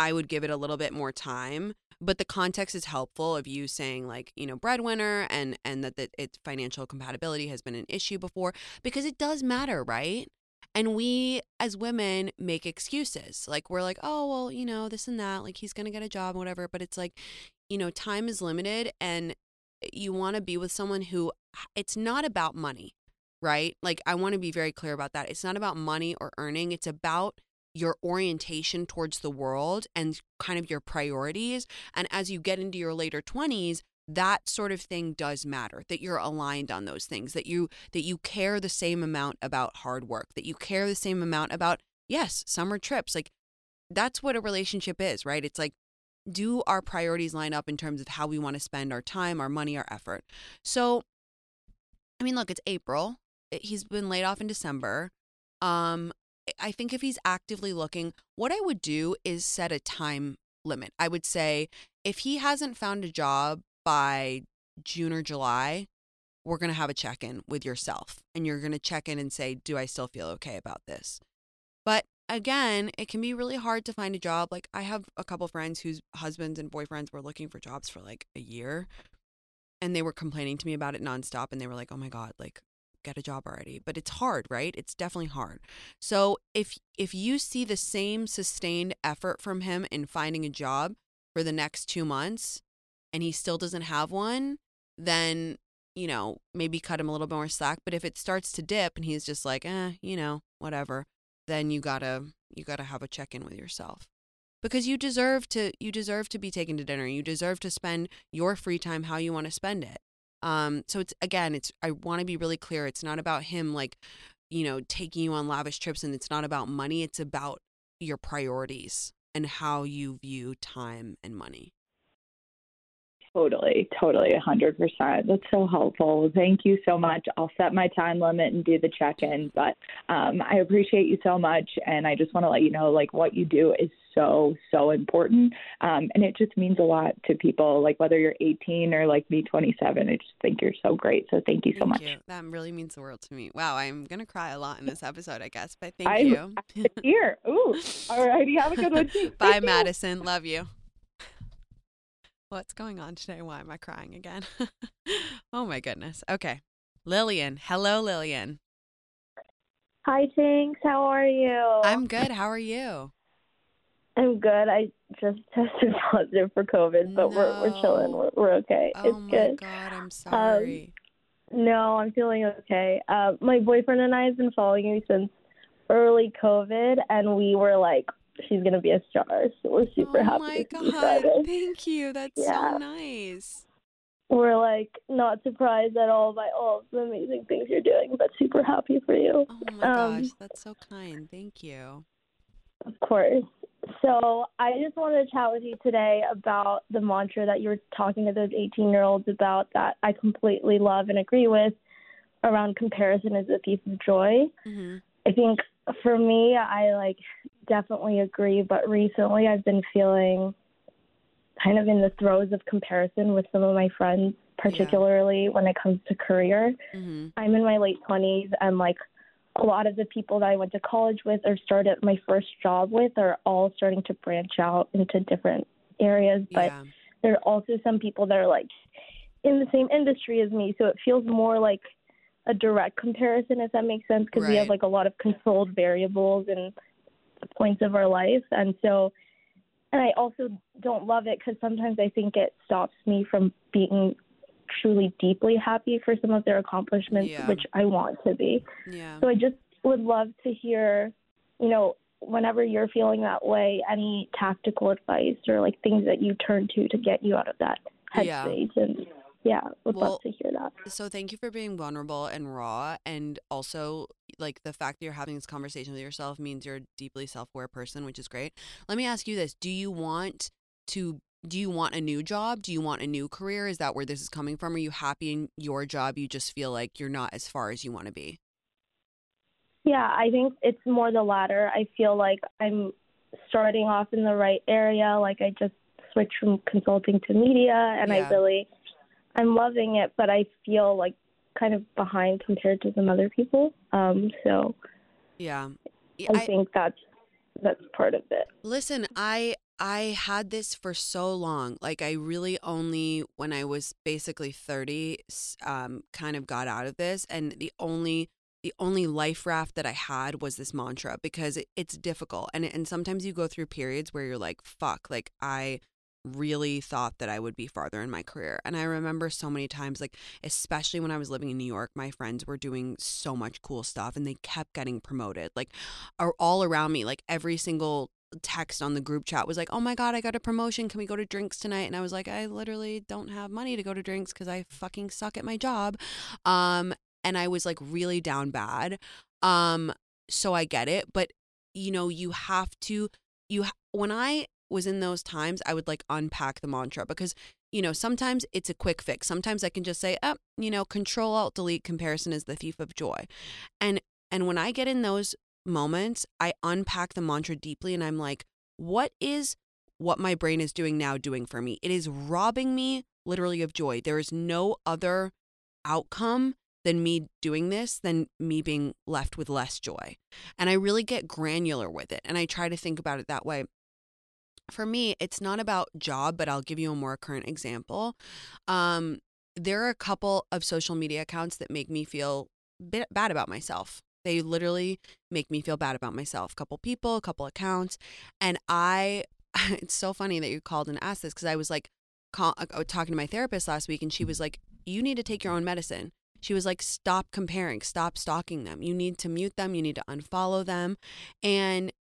I would give it a little bit more time. But the context is helpful of you saying like, you know, breadwinner and and that, that its financial compatibility has been an issue before because it does matter, right? And we as women make excuses. Like we're like, oh well, you know, this and that, like he's gonna get a job, whatever. But it's like, you know, time is limited and you want to be with someone who it's not about money right? Like, I want to be very clear about that. It's not about money or earning, it's about your orientation towards the world and kind of your priorities. And as you get into your later 20s, that sort of thing does matter that you're aligned on those things that you that you care the same amount about hard work that you care the same amount about yes summer trips like that's what a relationship is right it's like do our priorities line up in terms of how we want to spend our time our money our effort so i mean look it's april he's been laid off in December. Um, I think if he's actively looking, what I would do is set a time limit. I would say if he hasn't found a job by June or July, we're going to have a check in with yourself and you're going to check in and say, Do I still feel okay about this? But again, it can be really hard to find a job. Like, I have a couple friends whose husbands and boyfriends were looking for jobs for like a year and they were complaining to me about it nonstop and they were like, Oh my God, like, get a job already but it's hard right? It's definitely hard. So if if you see the same sustained effort from him in finding a job for the next 2 months and he still doesn't have one then you know maybe cut him a little bit more slack but if it starts to dip and he's just like eh you know whatever then you got to you got to have a check in with yourself. Because you deserve to you deserve to be taken to dinner. You deserve to spend your free time how you want to spend it um, so it's again, it's I want to be really clear. It's not about him like, you know, taking you on lavish trips, and it's not about money. It's about your priorities and how you view time and money. Totally, totally, hundred percent. That's so helpful. Thank you so much. I'll set my time limit and do the check-in. But um, I appreciate you so much, and I just want to let you know, like, what you do is so so important, um, and it just means a lot to people. Like whether you're 18 or like me, 27. I just think you're so great. So thank you so Thank much. you. That really means the world to me. Wow, I'm gonna cry a lot in this episode, I guess. But thank I- you. Here, ooh, all righty. Have a good one. too. Bye, Thank you. Madison. Love you. What's going on today? Why am I crying again? oh my goodness. Okay. Lillian. Hello, Lillian. Hi, Tinx. How are you? I'm good. How are you? I'm good. I just tested positive for COVID, but we're we're chilling. We're, we're okay. Oh it's my good. Um, god, I'm sorry. No, I'm feeling okay. Uh, my boyfriend and I have been following you since early COVID, and we were like, she's gonna be a star. So we're super oh happy my to see god. Thank you. That's Yeah. so nice. We're like not surprised at all by all of the amazing things you're doing, but super happy for you. Oh my Um, gosh, that's so kind. Thank you. Of course. So I just wanted to chat with you today about the mantra that you were talking to those 18 year olds about that I completely love and agree with around comparison is a thief of joy. hmm I think for me, I like definitely agree, but recently I've been feeling kind of in the throes of comparison with some of my friends, particularly when it comes to career. Mm-hmm. I'm in my late 20s, and like a lot of the people that I went to college with or started my first job with are all starting to branch out into different areas. But Yeah. there are also some people that are like in the same industry as me, so it feels more like a direct comparison, if that makes sense, because we have like a lot of controlled variables and points of our life, and so. And I also don't love it because sometimes I think it stops me from being truly deeply happy for some of their accomplishments, Yeah. which I want to be. Yeah. So I just would love to hear, you know, whenever you're feeling that way, any tactical advice or like things that you turn to to get you out of that Yeah. headspace. And yeah, would Well, love to hear that. So thank you for being vulnerable and raw and also like the fact that you're having this conversation with yourself means you're a deeply self-aware person, which is great. Let me ask you this. Do you want to do you want a new job? Do you want a new career? Is that where this is coming from? Are you happy in your job? You just feel like you're not as far as you want to be. Yeah, I think it's more the latter. I feel like I'm starting off in the right area. Like I just switched from consulting to media and Yeah. I really I'm loving it, but I feel like kind of behind compared to some other people. Um so Yeah. Yeah, I, think that's that's part of it. Listen, I I had this for so long. Like I really only when I was basically 30 um kind of got out of this and the only the only life raft that I had was this mantra because it, it's difficult and and sometimes you go through periods where you're like fuck like I really thought that I would be farther in my career. And I remember so many times, like, especially when I was living in New York, my friends were doing so much cool stuff and they kept getting promoted. Like, are all around me, like, every single text on the group chat was like, oh my God, I got a promotion. Can we go to drinks tonight? And I was like, I literally don't have money to go to drinks because I fucking suck at my job. Um, and I was like really down bad. Um, so I get it. But, you know, you have to, you, when I, was in those times, I would like unpack the mantra because, you know, sometimes it's a quick fix. Sometimes I can just say, oh, you know, control alt delete comparison is the thief of joy. And and when I get in those moments, I unpack the mantra deeply and I'm like, what is what my brain is doing now doing for me? It is robbing me literally of joy. There is no other outcome than me doing this than me being left with less joy. And I really get granular with it and I try to think about it that way for me, it's not about job, but I'll give you a more current example. Um, there are a couple of social media accounts that make me feel bit bad about myself. They literally make me feel bad about myself. A couple people, a couple accounts, and I. It's so funny that you called and asked this because I was like call, uh, talking to my therapist last week, and she was like, "You need to take your own medicine." She was like, "Stop comparing. Stop stalking them. You need to mute them. You need to unfollow them." And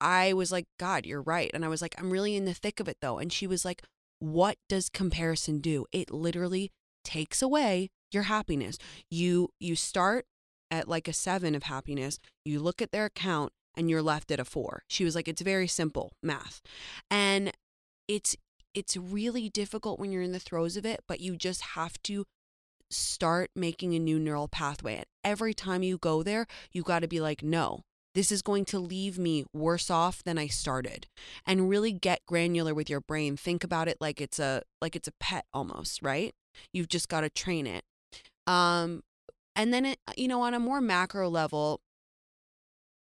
I was like, God, you're right. And I was like, I'm really in the thick of it though. And she was like, What does comparison do? It literally takes away your happiness. You you start at like a seven of happiness, you look at their account and you're left at a four. She was like, It's very simple math. And it's it's really difficult when you're in the throes of it, but you just have to start making a new neural pathway. And every time you go there, you got to be like, no, this is going to leave me worse off than I started. And really get granular with your brain. Think about it like it's a like it's a pet almost, right? You've just got to train it. Um and then it, you know on a more macro level,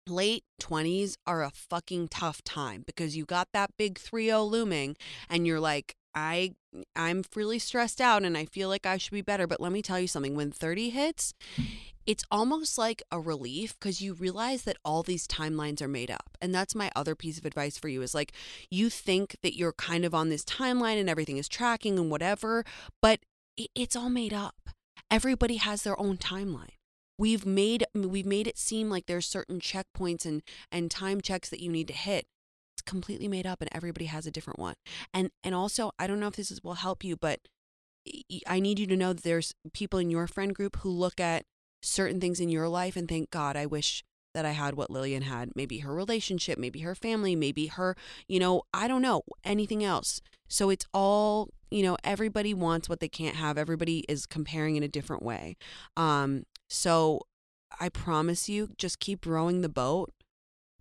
late 20s are a fucking tough time because you got that big 3-0 looming and you're like I I'm really stressed out and I feel like I should be better but let me tell you something when 30 hits mm. it's almost like a relief because you realize that all these timelines are made up and that's my other piece of advice for you is like you think that you're kind of on this timeline and everything is tracking and whatever but it's all made up. Everybody has their own timeline. We've made we've made it seem like there's certain checkpoints and and time checks that you need to hit it's completely made up and everybody has a different one and and also i don't know if this is, will help you but I need you to know that there's people in your friend group who look at certain things in your life and think, God, I wish that I had what Lillian had. Maybe her relationship, maybe her family, maybe her, you know, I don't know, anything else. So it's all, you know, everybody wants what they can't have. Everybody is comparing in a different way. Um, so I promise you, just keep rowing the boat,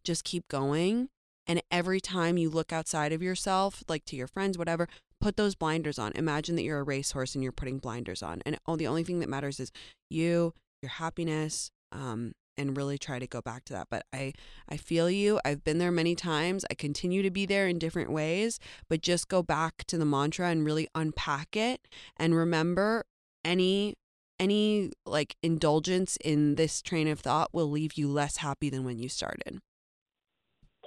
just keep going. And every time you look outside of yourself, like to your friends, whatever, put those blinders on. Imagine that you're a racehorse and you're putting blinders on. And all the only thing that matters is you, your happiness, um, and really try to go back to that. But I, I feel you. I've been there many times. I continue to be there in different ways, but just go back to the mantra and really unpack it and remember any any like indulgence in this train of thought will leave you less happy than when you started.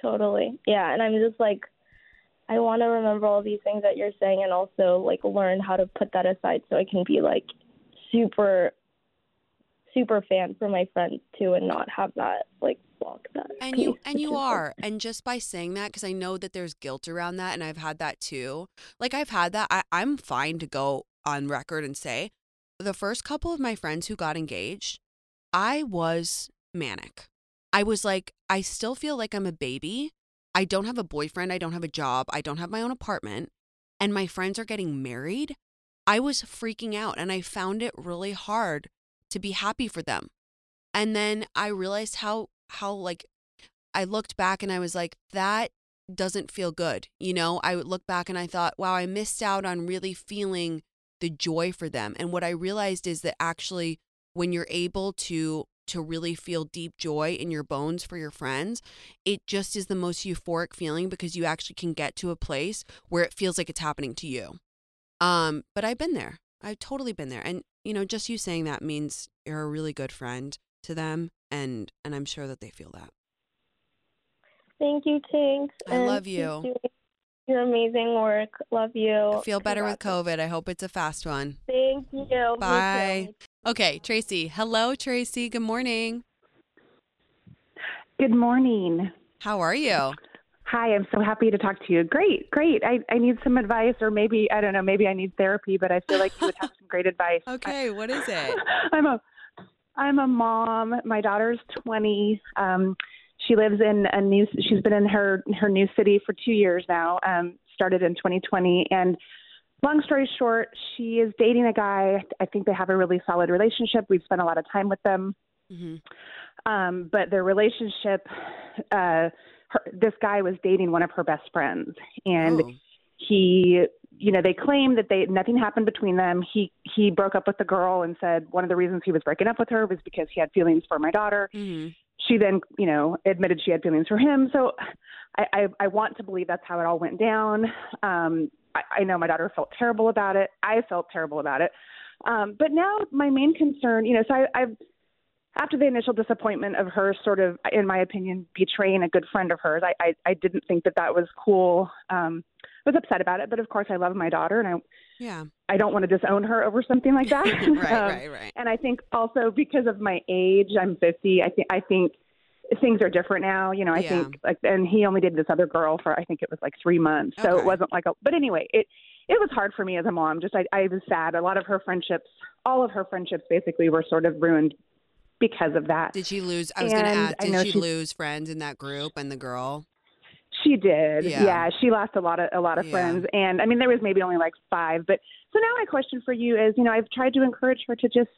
Totally. Yeah, and I'm just like I want to remember all these things that you're saying and also like learn how to put that aside so I can be like super super fan for my friends too and not have that like block that. And you and you are. And just by saying that cuz I know that there's guilt around that and I've had that too. Like I've had that. I I'm fine to go on record and say the first couple of my friends who got engaged, I was manic. I was like I still feel like I'm a baby. I don't have a boyfriend, I don't have a job, I don't have my own apartment, and my friends are getting married. I was freaking out and I found it really hard to be happy for them. And then I realized how how like I looked back and I was like that doesn't feel good. You know, I would look back and I thought, wow, I missed out on really feeling the joy for them. And what I realized is that actually when you're able to to really feel deep joy in your bones for your friends, it just is the most euphoric feeling because you actually can get to a place where it feels like it's happening to you. Um, but I've been there. I've totally been there. And you know, just you saying that means you're a really good friend to them and and I'm sure that they feel that. Thank you, Tinx. I and love you. Your amazing work. Love you. Feel better with COVID. I hope it's a fast one. Thank you. Bye. Okay, Tracy. Hello, Tracy. Good morning. Good morning. How are you? Hi, I'm so happy to talk to you. Great, great. I, I need some advice, or maybe, I don't know, maybe I need therapy, but I feel like you would have some great advice. Okay, what is it? I'm a I'm a mom. My daughter's 20. Um, she lives in a new. She's been in her her new city for two years now. Um, started in 2020, and long story short, she is dating a guy. I think they have a really solid relationship. We've spent a lot of time with them. Mm-hmm. Um, but their relationship, uh, her, this guy was dating one of her best friends, and Oh. he, you know, they claim that they nothing happened between them. He he broke up with the girl and said one of the reasons he was breaking up with her was because he had feelings for my daughter. Mm-hmm. She then, you know, admitted she had feelings for him. So, I I, I want to believe that's how it all went down. Um, I, I know my daughter felt terrible about it. I felt terrible about it. Um, but now my main concern, you know, so I, I've after the initial disappointment of her sort of in my opinion betraying a good friend of hers i i, I didn't think that that was cool um I was upset about it but of course i love my daughter and i Yeah. i don't want to disown her over something like that right, Um, right, right. and i think also because of my age i'm 50 i think i think things are different now you know i Yeah. think like and he only did this other girl for i think it was like three months so Okay. it wasn't like a but anyway it it was hard for me as a mom just i i was sad a lot of her friendships all of her friendships basically were sort of ruined because of that Did she lose? I was going to ask. Did she she's- lose friends in that group and the girl? She did. Yeah. Yeah. she lost a lot of a lot of Yeah. friends and I mean there was maybe only like 5, but so now my question for you is, you know, I've tried to encourage her to just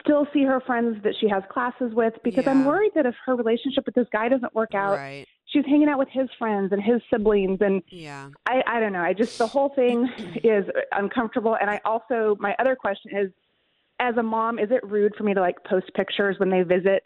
still see her friends that she has classes with because I'm worried that if her relationship with this guy doesn't work out, Right. she's hanging out with his friends and his siblings and Yeah. I I don't know. I just the whole thing is uncomfortable and I also my other question is as a mom, is it rude for me to like post pictures when they visit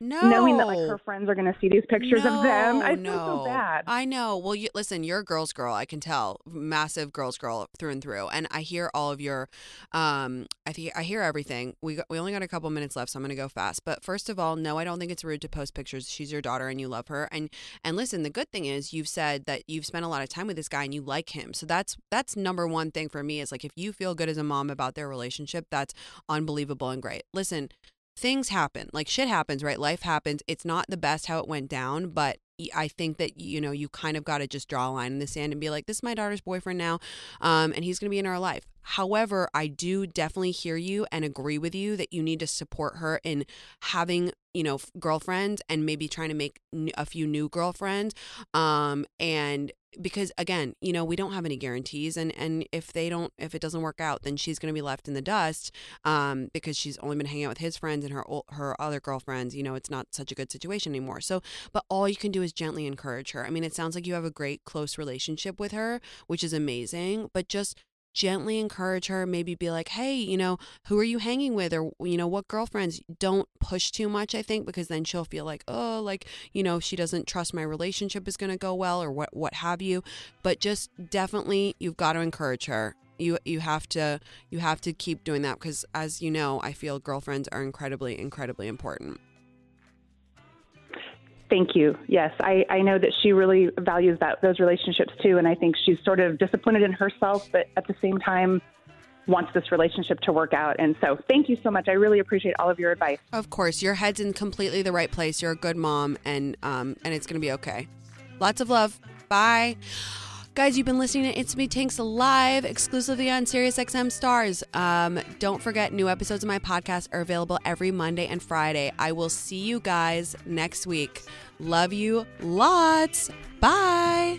No. knowing that like her friends are going to see these pictures of them? I feel so bad. I know. Well, you, listen, you're a girl's girl. I can tell, massive girl's girl through and through. And I hear all of your, um, I think I hear everything. We got, we only got a couple minutes left, so I'm gonna go fast. But first of all, no, I don't think it's rude to post pictures. She's your daughter, and you love her. And and listen, the good thing is you've said that you've spent a lot of time with this guy and you like him. So that's that's number one thing for me is like if you feel good as a mom about their relationship, that's unbelievable and great. Listen, things happen like shit happens right life happens it's not the best how it went down but I think that you know you kind of got to just draw a line in the sand and be like, this is my daughter's boyfriend now, um, and he's going to be in our life. However, I do definitely hear you and agree with you that you need to support her in having you know girlfriends and maybe trying to make a few new girlfriends, um, and because again you know we don't have any guarantees and and if they don't if it doesn't work out then she's going to be left in the dust um because she's only been hanging out with his friends and her her other girlfriends you know it's not such a good situation anymore. So but all you can do is gently encourage her. I mean it sounds like you have a great close relationship with her which is amazing but just gently encourage her maybe be like hey you know who are you hanging with? or you know what girlfriends? Don't push too much i think because then she'll feel like oh like you know she doesn't trust my relationship is going to go well or what what have you. But just definitely you've got to encourage her. You you have to you have to keep doing that because as you know i feel girlfriends are incredibly incredibly important Thank you. Yes, I, I know that she really values that those relationships too, and I think she's sort of disappointed in herself, but at the same time wants this relationship to work out. And so, thank you so much. I really appreciate all of your advice. Of course, your head's in completely the right place. You're a good mom, and um, and it's gonna be okay. Lots of love. Bye. Guys, you've been listening to It's Me Tinx live exclusively on SiriusXM Stars. Um, don't forget, new episodes of my podcast are available every Monday and Friday. I will see you guys next week. Love you lots. Bye.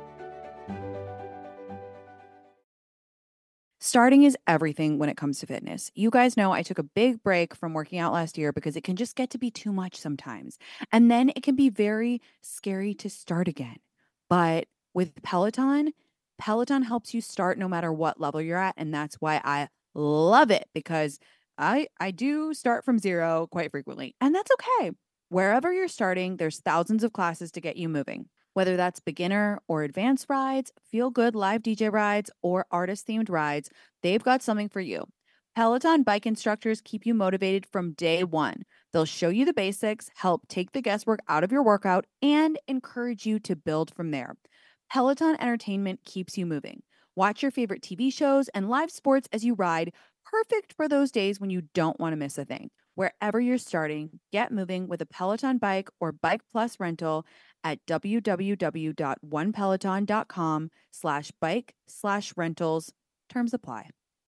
Starting is everything when it comes to fitness. You guys know I took a big break from working out last year because it can just get to be too much sometimes. And then it can be very scary to start again. But with Peloton, Peloton helps you start no matter what level you're at. And that's why I love it because I I do start from zero quite frequently. And that's okay. Wherever you're starting, there's thousands of classes to get you moving. Whether that's beginner or advanced rides, feel good live DJ rides, or artist themed rides, they've got something for you. Peloton bike instructors keep you motivated from day one. They'll show you the basics, help take the guesswork out of your workout, and encourage you to build from there. Peloton Entertainment keeps you moving. Watch your favorite TV shows and live sports as you ride, perfect for those days when you don't want to miss a thing. Wherever you're starting, get moving with a Peloton bike or Bike Plus rental at www.onepeloton.com slash bike slash rentals. Terms apply.